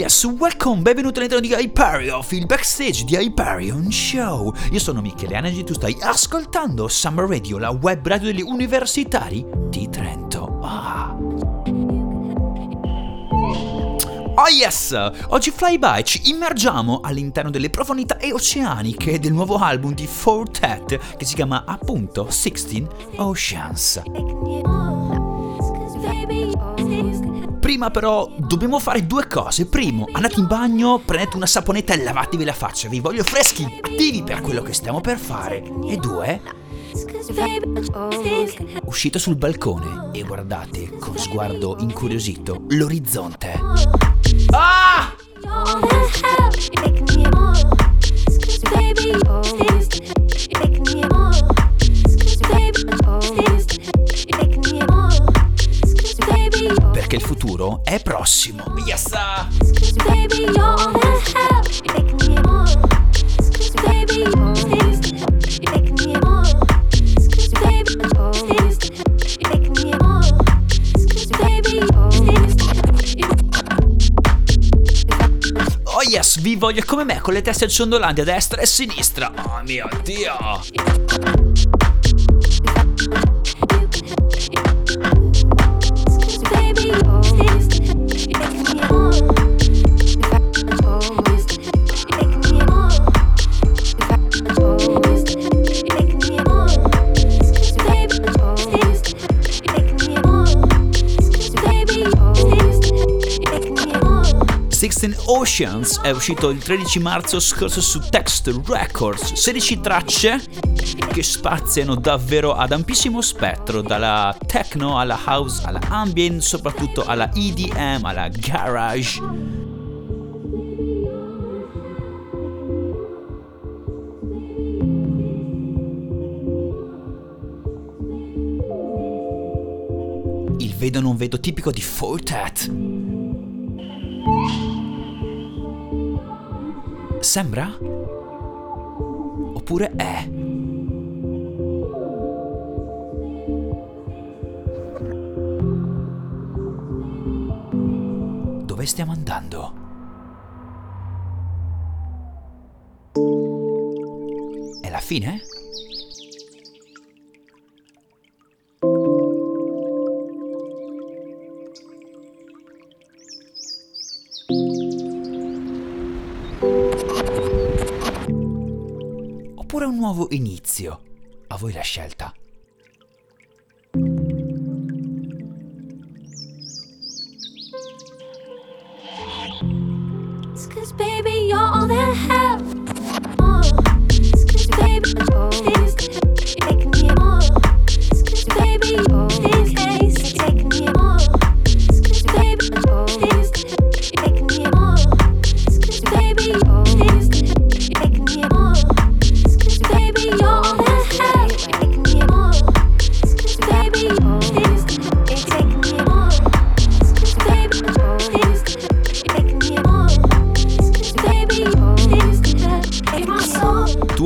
yes, welcome, benvenuto all'interno di Hyperion, il backstage di Hyperion Show. Io sono Michele Anagi, tu stai ascoltando Summer Radio, la web radio degli universitari di Trento. Ah. Oh yes! Oggi Flyby ci immergiamo all'interno delle profondità oceaniche del nuovo album di Fortet che si chiama appunto 16 Oceans. Prima però dobbiamo fare due cose. Primo, andate in bagno, prendete una saponetta e lavatevi la faccia. Vi voglio freschi, attivi per quello che stiamo per fare. E due, uscite sul balcone e guardate con sguardo incuriosito l'orizzonte. Ah! Perché il futuro è prossimo. Yes! Oh yes, vi voglio come me con le teste ciondolanti a destra e a sinistra. Oh mio dio! Oceans è uscito il 13 marzo scorso su Text Records, 16 tracce che spaziano davvero ad ampissimo spettro, dalla techno alla house alla ambient, soprattutto alla EDM, alla garage. Il vedo non vedo tipico di Fortet. Sembra? Oppure è? Dove stiamo andando? È la fine? Oppure un nuovo inizio? A voi la scelta.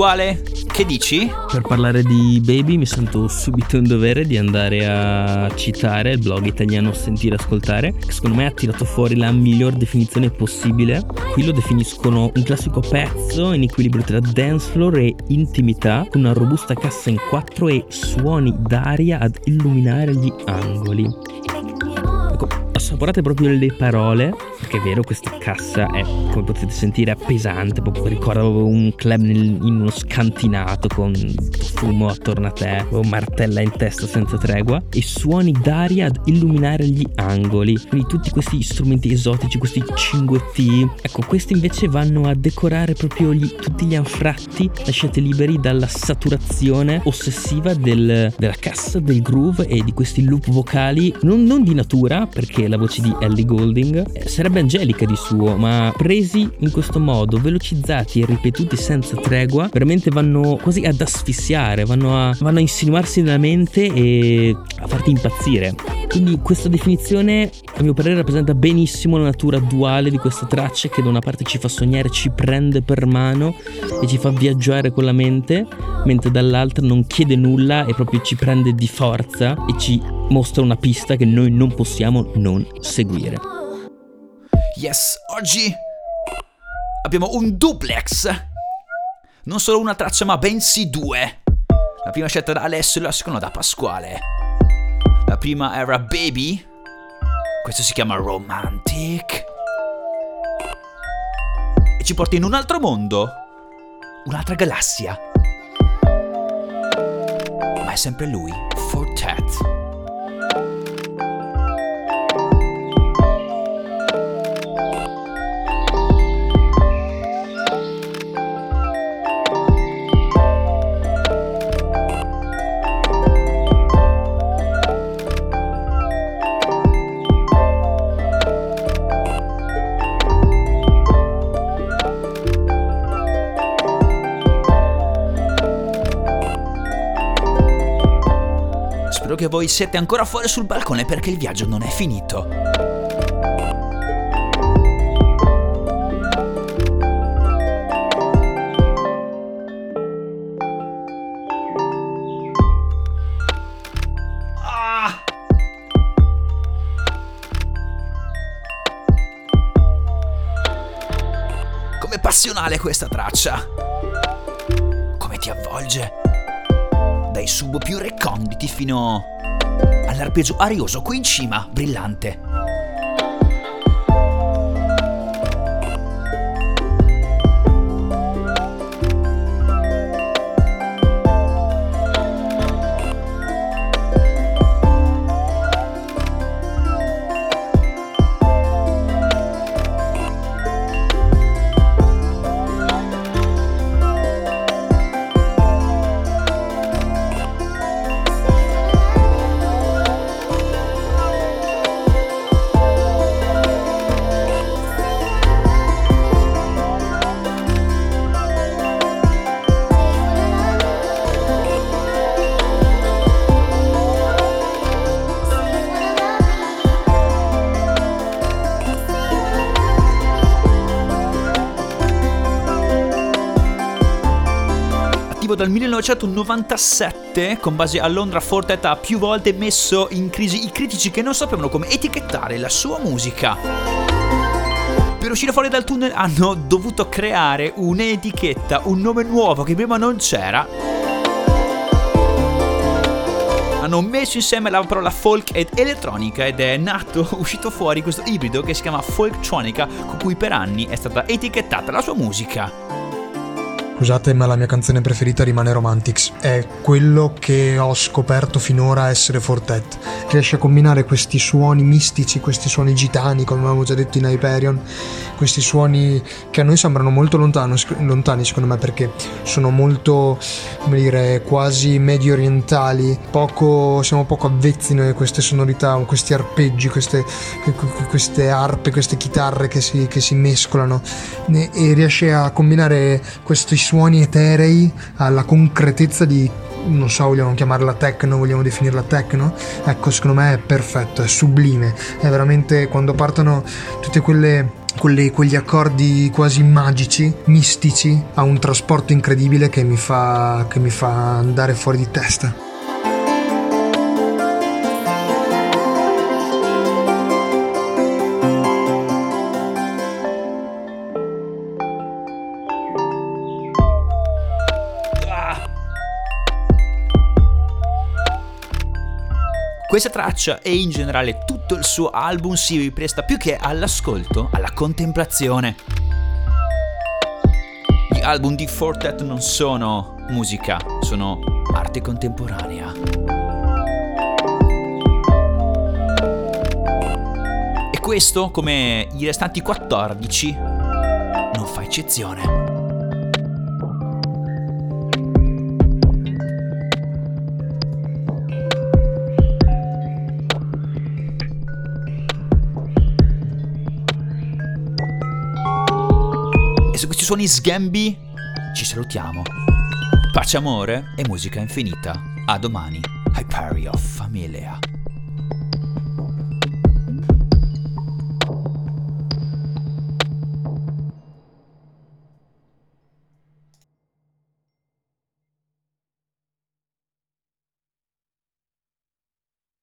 Soul. Tu Ale, che dici? Per parlare di Baby mi sento subito in dovere di andare a citare il blog italiano Sentire Ascoltare, che secondo me ha tirato fuori la miglior definizione possibile. Qui lo definiscono un classico pezzo in equilibrio tra dance floor e intimità, con una robusta cassa in quattro e suoni d'aria ad illuminare gli angoli. Ecco, assaporate proprio le parole, è vero, questa cassa è, come potete sentire, pesante, proprio ricorda proprio un club nel- in uno scantinato con fumo attorno a te, proprio martella in testa senza tregua, e suoni d'aria ad illuminare gli angoli. Quindi tutti questi strumenti esotici, questi cinguetti, ecco, questi invece vanno a decorare proprio gli- tutti gli anfratti lasciati liberi dalla saturazione ossessiva del- della cassa, del groove e di questi loop vocali, non, non di natura, perché la voce di Ellie Golding eh, sarebbe angelica di suo, ma presi in questo modo, velocizzati e ripetuti senza tregua, veramente vanno quasi ad asfissiare, vanno a, vanno a insinuarsi nella mente e a farti impazzire. Quindi questa definizione, a mio parere, rappresenta benissimo la natura duale di questa traccia che da una parte ci fa sognare, ci prende per mano e ci fa viaggiare con la mente, mentre dall'altra non chiede nulla e proprio ci prende di forza e ci mostra una pista che noi non possiamo non seguire. Yes, oggi abbiamo un duplex. Non solo una traccia, ma bensì due. La prima scelta da Alessio e la seconda da Pasquale. La prima era Baby. Questo si chiama Romantic. E ci porta in un altro mondo. Un'altra galassia. Ma è sempre lui, Fortet. Spero che voi siete ancora fuori sul balcone perché il viaggio non è finito. Ah! Passionale questa traccia! Come ti avvolge! Dai sub più reconditi fino all'arpeggio arioso qui in cima, brillante. Attivo dal 1997, con base a Londra Fortet ha più volte messo in crisi i critici che non sapevano come etichettare la sua musica. Per uscire fuori dal tunnel hanno dovuto creare un'etichetta, un nome nuovo che prima non c'era. Hanno messo insieme la parola folk ed elettronica ed è nato, uscito fuori questo ibrido che si chiama folktronica con cui per anni è stata etichettata la sua musica. Scusate, ma la mia canzone preferita rimane Romantics. È quello che ho scoperto finora essere Fortet. Riesce a combinare questi suoni mistici, questi suoni gitani, come avevamo già detto in Hyperion, questi suoni che a noi sembrano molto lontano, lontani, secondo me, perché sono molto, come dire, quasi medio orientali. Poco, siamo poco avvezzi noi a queste sonorità, questi arpeggi, queste, queste arpe, queste chitarre che si, che si mescolano. E riesce a combinare questi suoni eterei alla concretezza di non so, vogliamo chiamarla techno, vogliamo definirla techno. Ecco, secondo me è perfetto, è sublime. È veramente quando partono tutte quelle quelle, quegli accordi quasi magici, mistici, ha un trasporto incredibile che mi fa, che mi fa andare fuori di testa. Questa traccia e in generale tutto il suo album si ripresta più che all'ascolto, alla contemplazione. Gli album di Fortet non sono musica, sono arte contemporanea. E questo, come i restanti 14, non fa eccezione. Su questi suoni sgambi ci salutiamo. Pace, amore e musica infinita. A domani. Hyperion Familia.